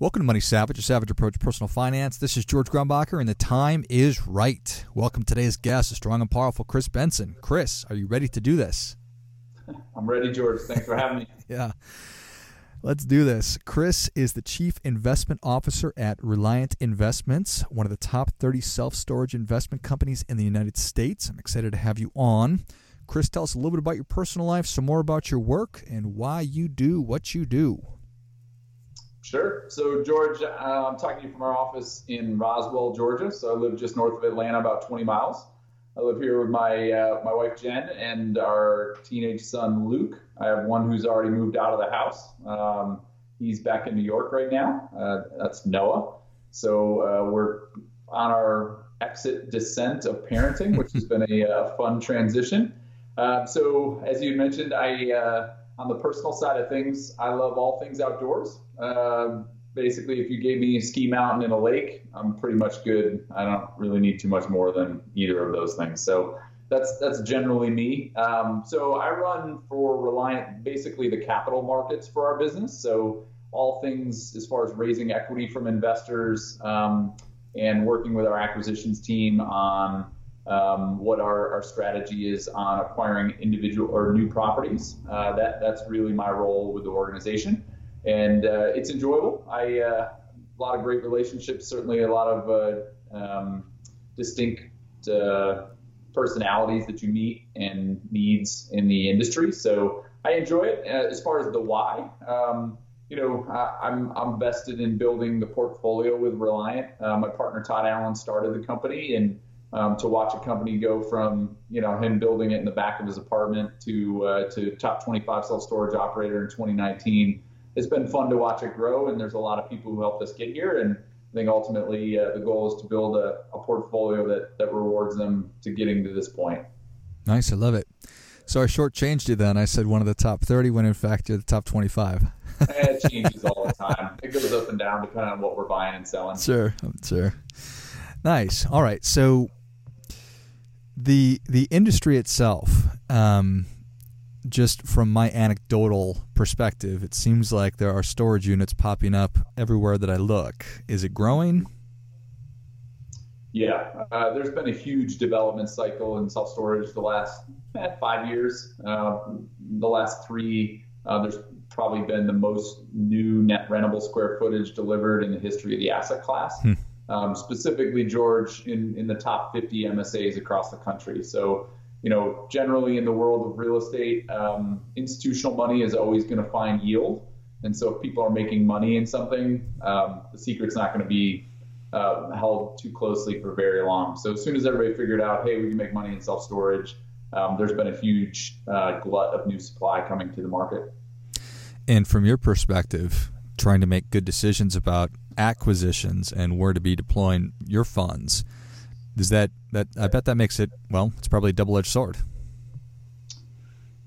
Welcome to Money Savage, a savage approach to personal finance. This is George Grumbacher, and the time is right. Welcome today's guest, a strong and powerful Kris Benson. Kris, are you ready to do this? I'm ready, George. Thanks for having me. yeah. Let's do this. Kris is the Chief Investment Officer at Reliant Investments, one of the top 30 self storage investment companies in the United States. I'm excited to have you on. Kris, tell us a little bit about your personal life, some more about your work, and why you do what you do. Sure. So, George, uh, I'm talking to you from our office in Roswell, Georgia. So, I live just north of Atlanta, about 20 miles. I live here with my uh, my wife Jen and our teenage son Luke. I have one who's already moved out of the house. Um, he's back in New York right now. Uh, that's Noah. So uh, we're on our exit descent of parenting, which has been a, a fun transition. Uh, so as you mentioned, I uh, on the personal side of things, I love all things outdoors. Uh, basically, if you gave me a ski mountain and a lake, I'm pretty much good. I don't really need too much more than either of those things. So that's that's generally me. Um, so I run for Reliant, basically the capital markets for our business. So all things as far as raising equity from investors um, and working with our acquisitions team on um, what our, our strategy is on acquiring individual or new properties. Uh, that that's really my role with the organization and uh, it's enjoyable. I uh, a lot of great relationships, certainly a lot of uh, um, distinct uh, personalities that you meet and needs in the industry. So I enjoy it. Uh, as far as the why, um, you know, I, am I'm, I'm vested in building the portfolio with Reliant. Uh, my partner Todd Allen started the company, and um, to watch a company go from you know him building it in the back of his apartment to to top 25 self storage operator in 2019 it's been fun to watch it grow, and there's a lot of people who helped us get here. And I think ultimately uh, the goal is to build a, a portfolio that, that rewards them to getting to this point. Nice, I love it. So I shortchanged you then. I said one of the top 30 when in fact you're the top 25. it changes all the time. It goes up and down depending on what we're buying and selling. Sure, sure. Nice. All right. So the the industry itself, um, just from my anecdotal perspective, it seems like there are storage units popping up everywhere that I look. Is it growing? Yeah, uh, there's been a huge development cycle in self storage the last eh, five years. Uh, the last three, uh, there's probably been the most new net rentable square footage delivered in the history of the asset class. Hmm. Um, specifically, George, in, in the top 50 MSAs across the country. So you know, generally in the world of real estate, um, institutional money is always going to find yield. And so if people are making money in something, um, the secret's not going to be uh, held too closely for very long. So as soon as everybody figured out, hey, we can make money in self storage, um, there's been a huge uh, glut of new supply coming to the market. And from your perspective, trying to make good decisions about acquisitions and where to be deploying your funds, does that that I bet that makes it well? It's probably a double-edged sword.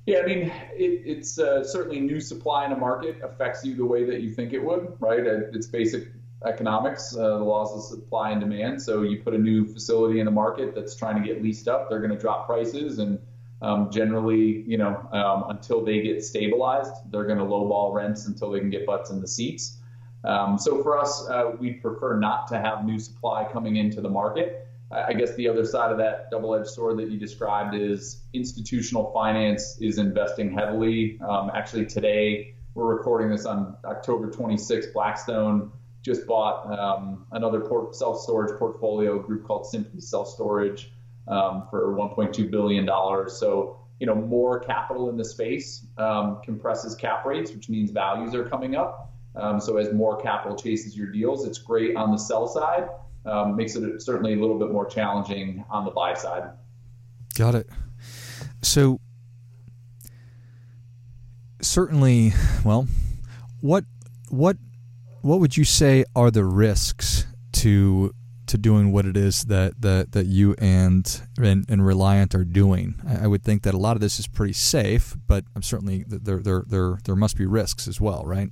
Yeah, I mean, it, it's uh, certainly new supply in a market affects you the way that you think it would, right? It's basic economics, uh, the laws of supply and demand. So you put a new facility in the market that's trying to get leased up, they're going to drop prices, and um, generally, you know, um, until they get stabilized, they're going to lowball rents until they can get butts in the seats. Um, so for us, uh, we prefer not to have new supply coming into the market. I guess the other side of that double-edged sword that you described is institutional finance is investing heavily. Um, actually, today we're recording this on October 26th. Blackstone just bought um, another port- self-storage portfolio group called Simply Self Storage um, for 1.2 billion dollars. So you know more capital in the space um, compresses cap rates, which means values are coming up. Um, so as more capital chases your deals, it's great on the sell side um, makes it certainly a little bit more challenging on the buy side. Got it. So certainly, well, what what what would you say are the risks to to doing what it is that that, that you and, and and Reliant are doing. I, I would think that a lot of this is pretty safe, but I'm certainly there there there there must be risks as well, right?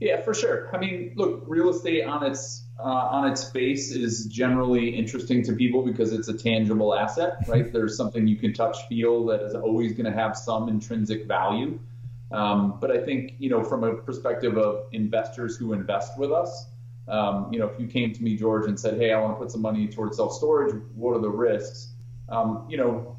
Yeah, for sure. I mean, look, real estate on its uh, on its face is generally interesting to people because it's a tangible asset, right? There's something you can touch, feel that is always going to have some intrinsic value. Um, but I think, you know, from a perspective of investors who invest with us, um, you know, if you came to me, George, and said, "Hey, I want to put some money towards self storage. What are the risks?" Um, you know,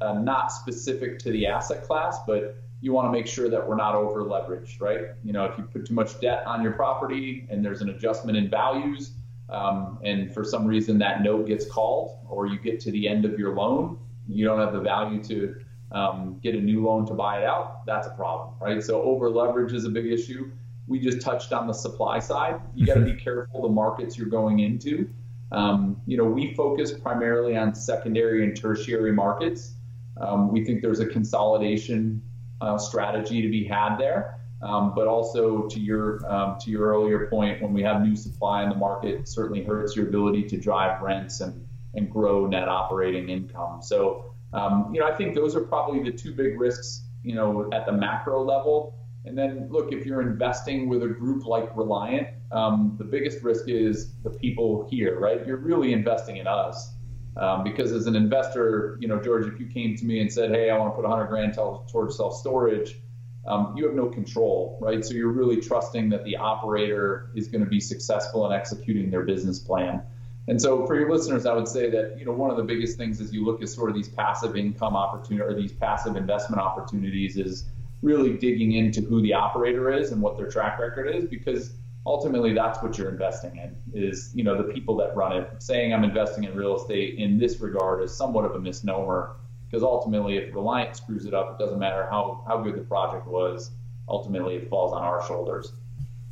uh, not specific to the asset class, but you want to make sure that we're not over leveraged, right? You know, if you put too much debt on your property and there's an adjustment in values, um, and for some reason that note gets called, or you get to the end of your loan, you don't have the value to um, get a new loan to buy it out, that's a problem, right? So over leverage is a big issue. We just touched on the supply side. You got to be careful the markets you're going into. Um, you know, we focus primarily on secondary and tertiary markets. Um, we think there's a consolidation uh, strategy to be had there. Um, but also to your um, to your earlier point, when we have new supply in the market, certainly hurts your ability to drive rents and and grow net operating income. So um, you know, I think those are probably the two big risks, you know, at the macro level. And then look, if you're investing with a group like Reliant, um, the biggest risk is the people here, right? You're really investing in us. Um, because as an investor, you know, George, if you came to me and said, "Hey, I want to put 100 grand towards self storage," um, you have no control, right? So you're really trusting that the operator is going to be successful in executing their business plan. And so for your listeners, I would say that you know one of the biggest things as you look at sort of these passive income opportunity or these passive investment opportunities is really digging into who the operator is and what their track record is because ultimately that's what you're investing in is you know the people that run it. Saying i'm investing in real estate in this regard is somewhat of a misnomer because ultimately if reliant screws it up it doesn't matter how how good the project was ultimately it falls on our shoulders.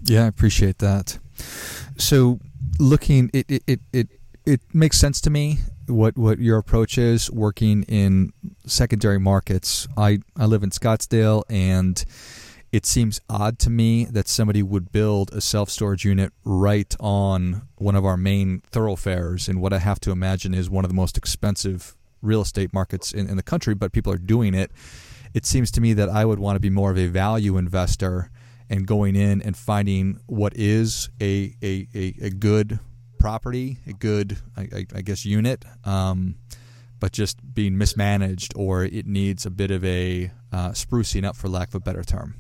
Yeah i appreciate that. So looking it it, it, it it makes sense to me what what your approach is working in secondary markets. I I live in Scottsdale and it seems odd to me that somebody would build a self storage unit right on one of our main thoroughfares in what I have to imagine is one of the most expensive real estate markets in, in the country, but people are doing it. It seems to me that I would want to be more of a value investor and going in and finding what is a, a, a, a good property, a good, I, I guess, unit, um, but just being mismanaged or it needs a bit of a uh, sprucing up, for lack of a better term.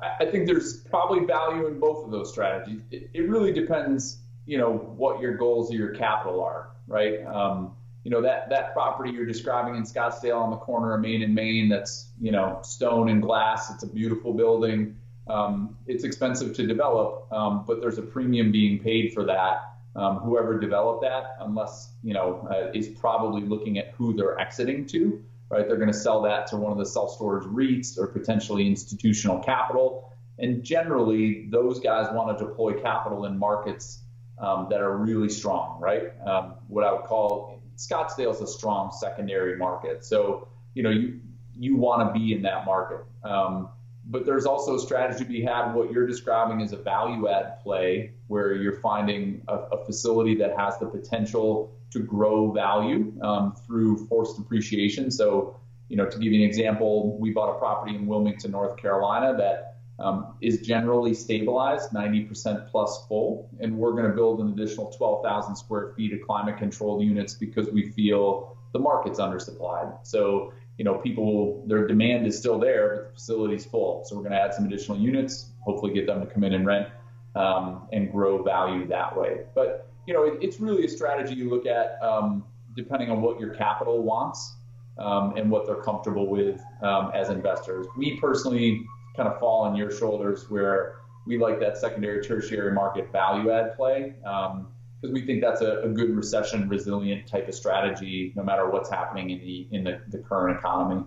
I think there's probably value in both of those strategies. It, it really depends, you know, what your goals or your capital are, right? Um, you know that that property you're describing in Scottsdale on the corner of Main and Main. That's you know stone and glass. It's a beautiful building. Um, it's expensive to develop, um, but there's a premium being paid for that. Um, whoever developed that, unless you know, uh, is probably looking at who they're exiting to. Right, they're going to sell that to one of the self-storage REITs or potentially institutional capital. And generally, those guys want to deploy capital in markets um, that are really strong. Right, um, what I would call Scottsdale is a strong secondary market. So, you know, you you want to be in that market. Um, but there's also a strategy to be had. What you're describing is a value add play where you're finding a, a facility that has the potential to grow value um, through forced appreciation. So, you know, to give you an example, we bought a property in Wilmington, North Carolina that um, is generally stabilized, 90% plus full, and we're going to build an additional 12,000 square feet of climate controlled units because we feel the market's undersupplied. So, you know, people, their demand is still there, but the facility's full. So we're going to add some additional units, hopefully get them to come in and rent um, and grow value that way. But, you know, it, it's really a strategy you look at um, depending on what your capital wants um, and what they're comfortable with um, as investors. We personally kind of fall on your shoulders where we like that secondary tertiary market value add play because um, we think that's a, a, good recession resilient type of strategy no matter what's happening in the in the, the current economy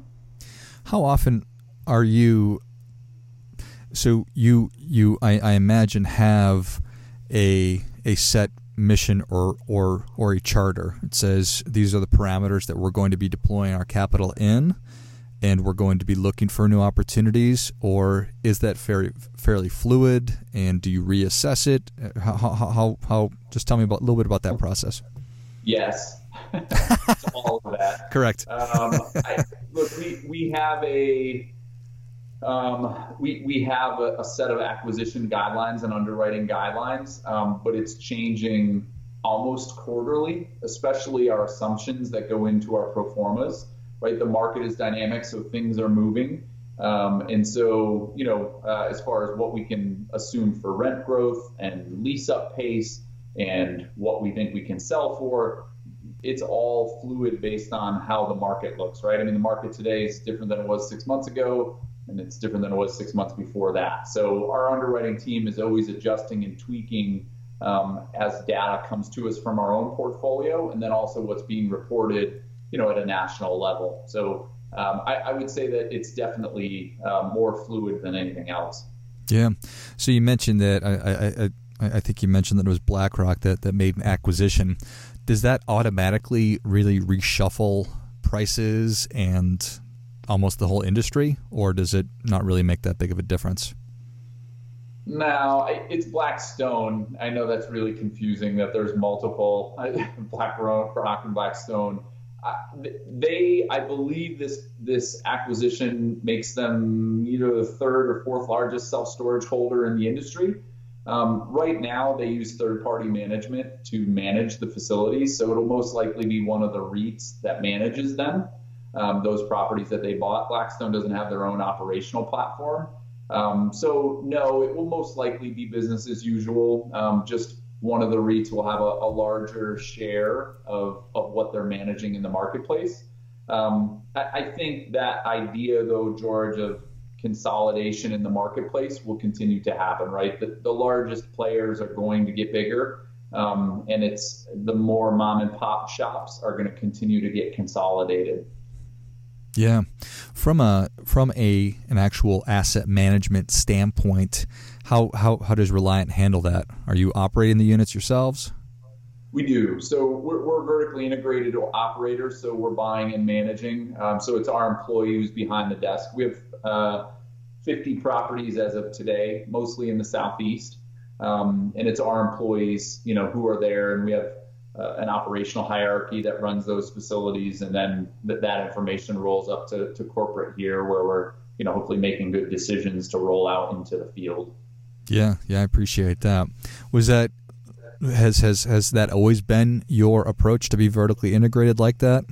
how often are you so you you I, I imagine have a a set mission or or or a charter it says these are the parameters that we're going to be deploying our capital in and we're going to be looking for new opportunities, or is that fairly fairly fluid? And do you reassess it? How how how, how just tell me about a little bit about that process. Yes, all of that. Correct. Um, I, look, we we have a um, we, we have a, a, set of acquisition guidelines and underwriting guidelines, um, but it's changing almost quarterly, especially our assumptions that go into our pro formas. Right, the market is dynamic, so things are moving, um, and so you know, uh, as far as what we can assume for rent growth and lease up pace and what we think we can sell for, it's all fluid based on how the market looks. Right, I mean, the market today is different than it was six months ago and it's different than it was six months before that. So our underwriting team is always adjusting and tweaking um, as data comes to us from our own portfolio, and then also what's being reported, you know, at a national level. So um, I, I, would say that it's definitely uh, more fluid than anything else. Yeah. So you mentioned that I, I, I think you mentioned that it was BlackRock that, that made an acquisition. Does that automatically really reshuffle prices and almost the whole industry, or does it not really make that big of a difference? No, it's Blackstone. I know that's really confusing that there's multiple BlackRock and Blackstone. They, I believe, this this acquisition makes them either the third or fourth largest self storage holder in the industry. Um, right now, they use third party management to manage the facilities, so it'll most likely be one of the REITs that manages them um, those properties that they bought. Blackstone doesn't have their own operational platform. Um, so, no, it will most likely be business as usual. Um, just one of the REITs will have a, a, larger share of, of what they're managing in the marketplace. Um, I, I think that idea, though, George, of consolidation in the marketplace will continue to happen, right? The, the largest players are going to get bigger. Um, and it's the more mom and pop shops are going to continue to get consolidated. Yeah, from a from a an actual asset management standpoint, how how how does Reliant handle that? Are you operating the units yourselves? We do. So we're, we're vertically integrated operators. So we're buying and managing. Um, so it's our employee who's behind the desk. We have uh, 50 properties as of today, mostly in the southeast, um, and it's our employees, you know, who are there, and we have uh, an operational hierarchy that runs those facilities, and then th- that information rolls up to, to corporate here, where we're you know hopefully making good decisions to roll out into the field. Yeah, yeah, I appreciate that. Was that has has has that always been your approach to be vertically integrated like that?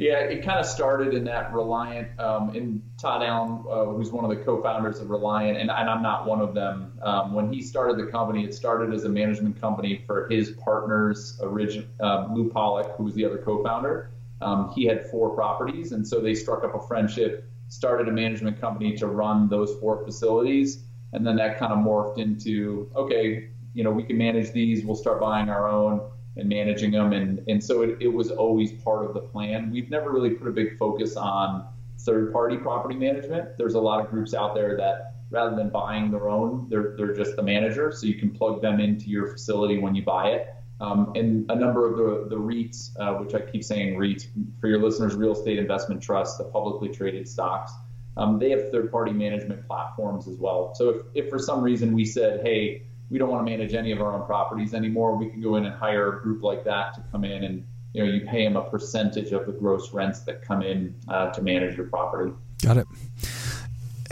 Yeah, it kind of started in that Reliant, um, in Todd Allen, uh, who's one of the co-founders of Reliant, and, and I'm not one of them. Um, when he started the company, it started as a management company for his partners, origin, uh, Lou Pollock, who was the other co-founder. Um, he had four properties, and so they struck up a friendship, started a management company to run those four facilities, and then that kind of morphed into, okay, you know, we can manage these, we'll start buying our own and managing them. And, and so it, it was always part of the plan. We've never really put a big focus on third party property management. There's a lot of groups out there that rather than buying their own, they're, they're just the manager. So you can plug them into your facility when you buy it. Um, and a number of the, the REITs, uh, which I keep saying REITs, for your listeners, real estate investment trusts, the publicly traded stocks, um, they have third party management platforms as well. So if, if for some reason we said, hey, we don't want to manage any of our own properties anymore. We can go in and hire a group like that to come in and you know you pay them a percentage of the gross rents that come in uh, to manage your property. Got it.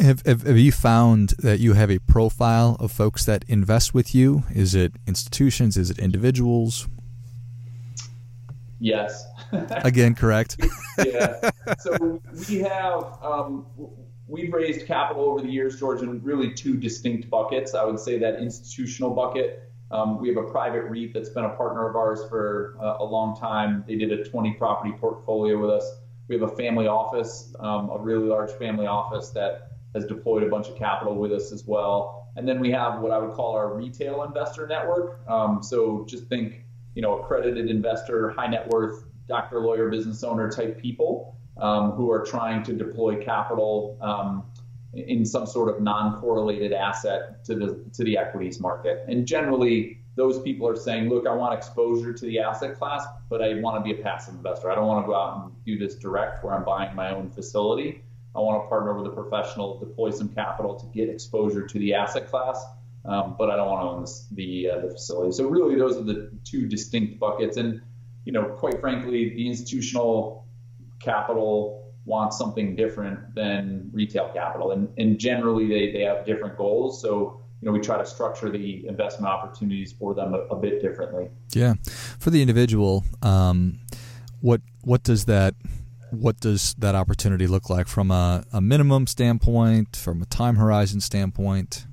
Have, have, have you found that you have a profile of folks that invest with you? Is it institutions? Is it individuals? Yes. Again, correct. yeah. So we have um, we've raised capital over the years, George, in really two distinct buckets. I would say that institutional bucket. Um, we have a private REIT that's been a partner of ours for uh, a long time. They did a 20 property portfolio with us. We have a family office, um, a really large family office that has deployed a bunch of capital with us as well. And then we have what I would call our retail investor network. Um, so just think, you know, accredited investor, high net worth, doctor, lawyer, business owner type people um, who are trying to deploy capital um, in some sort of non-correlated asset to the to the equities market. And generally, those people are saying, look, I want exposure to the asset class, but I want to be a passive investor. I don't want to go out and do this direct where I'm buying my own facility. I want to partner with a professional, deploy some capital to get exposure to the asset class, um, but I don't want to own this, the uh, the facility. So really, those are the two distinct buckets. And you know, quite frankly, the institutional capital wants something different than retail capital, and, and generally they, they have different goals. So you know, we try to structure the investment opportunities for them a, a bit differently. Yeah, for the individual, um, what what does that what does that opportunity look like from a, a minimum standpoint, from a time horizon standpoint?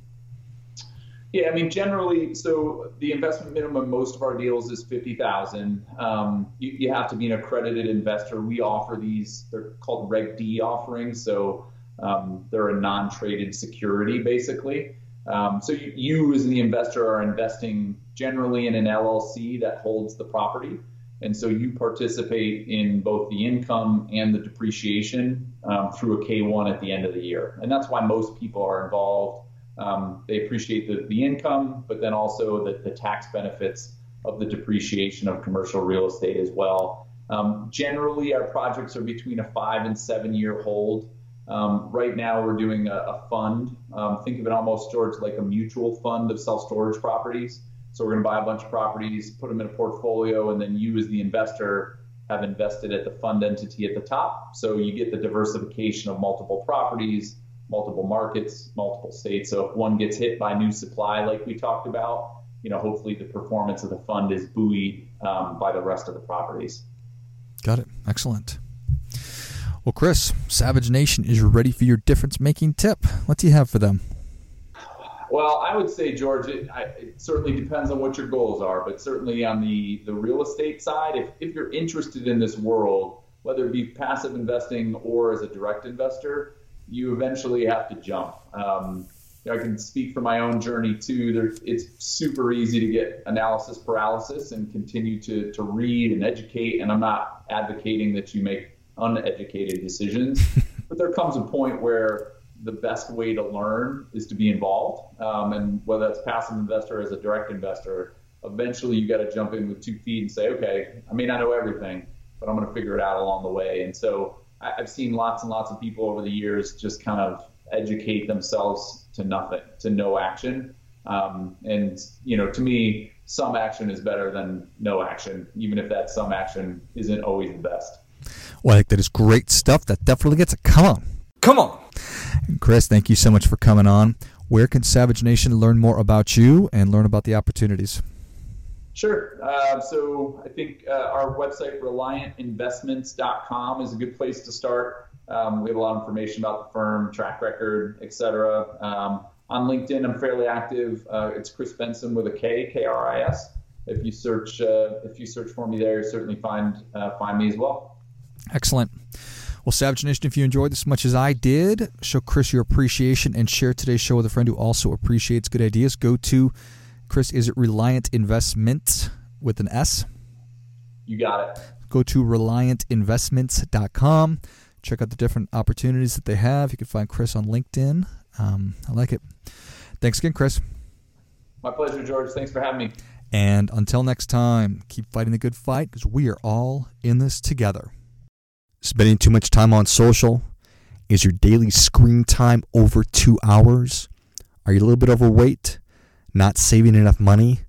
Yeah, I mean, generally, so the investment minimum, most of our deals is fifty thousand. Um, you, you have to be an accredited investor. We offer these; they're called Reg D offerings, so um, they're a non-traded security, basically. Um, so you, you, as the investor, are investing generally in an LLC that holds the property, and so you participate in both the income and the depreciation um, through a K1 at the end of the year, and that's why most people are involved um, they appreciate the, the income, but then also the, the tax benefits of the depreciation of commercial real estate as well. Um, generally, our projects are between a five and seven year hold. Um, right now, we're doing a, a fund. Um, think of it almost, George, like a mutual fund of self storage properties. So we're going to buy a bunch of properties, put them in a portfolio, and then you, as the investor, have invested at the fund entity at the top. So you get the diversification of multiple properties multiple markets, multiple states. So if one gets hit by new supply, like we talked about, you know, hopefully the performance of the fund is buoyed um, by the rest of the properties. Got it. Excellent. Well, Kris, Savage Nation is ready for your difference making tip. What do you have for them? Well, I would say, George, it, I, it, certainly depends on what your goals are, but certainly on the, the real estate side, if, if you're interested in this world, whether it be passive investing or as a direct investor, you eventually have to jump. Um, I can speak for my own journey too. There, it's super easy to get analysis paralysis and continue to, to read and educate. And I'm not advocating that you make uneducated decisions, but there comes a point where the best way to learn is to be involved. Um, and whether that's passive investor as a direct investor, eventually you got to jump in with two feet and say, okay, I may not know everything, but I'm going to figure it out along the way. And so I've seen lots and lots of people over the years just kind of educate themselves to nothing, to no action. Um, and you know, to me, some action is better than no action, even if that some action isn't always the best. Well, I think that is great stuff. That definitely gets it. Come on, come on, Kris. Thank you so much for coming on. Where can Savage Nation learn more about you and learn about the opportunities? Sure. Uh, so I think uh, our website, reliantinvestments.com, is a good place to start. Um, we have a lot of information about the firm, track record, et cetera. Um, on LinkedIn, I'm fairly active. Uh, it's Kris Benson with a K, K R I S. If you search, uh, if you search for me there, you'll certainly find uh, find me as well. Excellent. Well, Savage Nation, if you enjoyed this as much as I did, show Kris your appreciation and share today's show with a friend who also appreciates good ideas. Go to Kris, is it Reliant Investments with an S? You got it. Go to reliantinvestments.com. Check out the different opportunities that they have. You can find Kris on LinkedIn. Um, I like it. Thanks again, Kris. My pleasure, George. Thanks for having me. And until next time, keep fighting the good fight because we are all in this together. Spending too much time on social? Is your daily screen time over two hours? Are you a little bit overweight? Not saving enough money,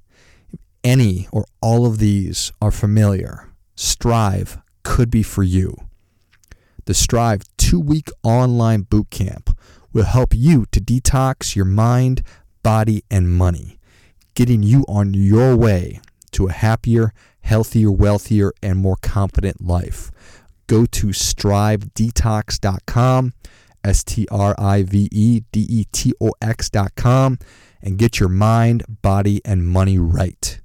any or all of these are familiar, Strive could be for you. The Strive two week online boot camp will help you to detox your mind, body, and money, getting you on your way to a happier, healthier, wealthier, and more confident life. Go to strivedetox.com, S T R I V E D E T O X.com and get your mind, body, and money right.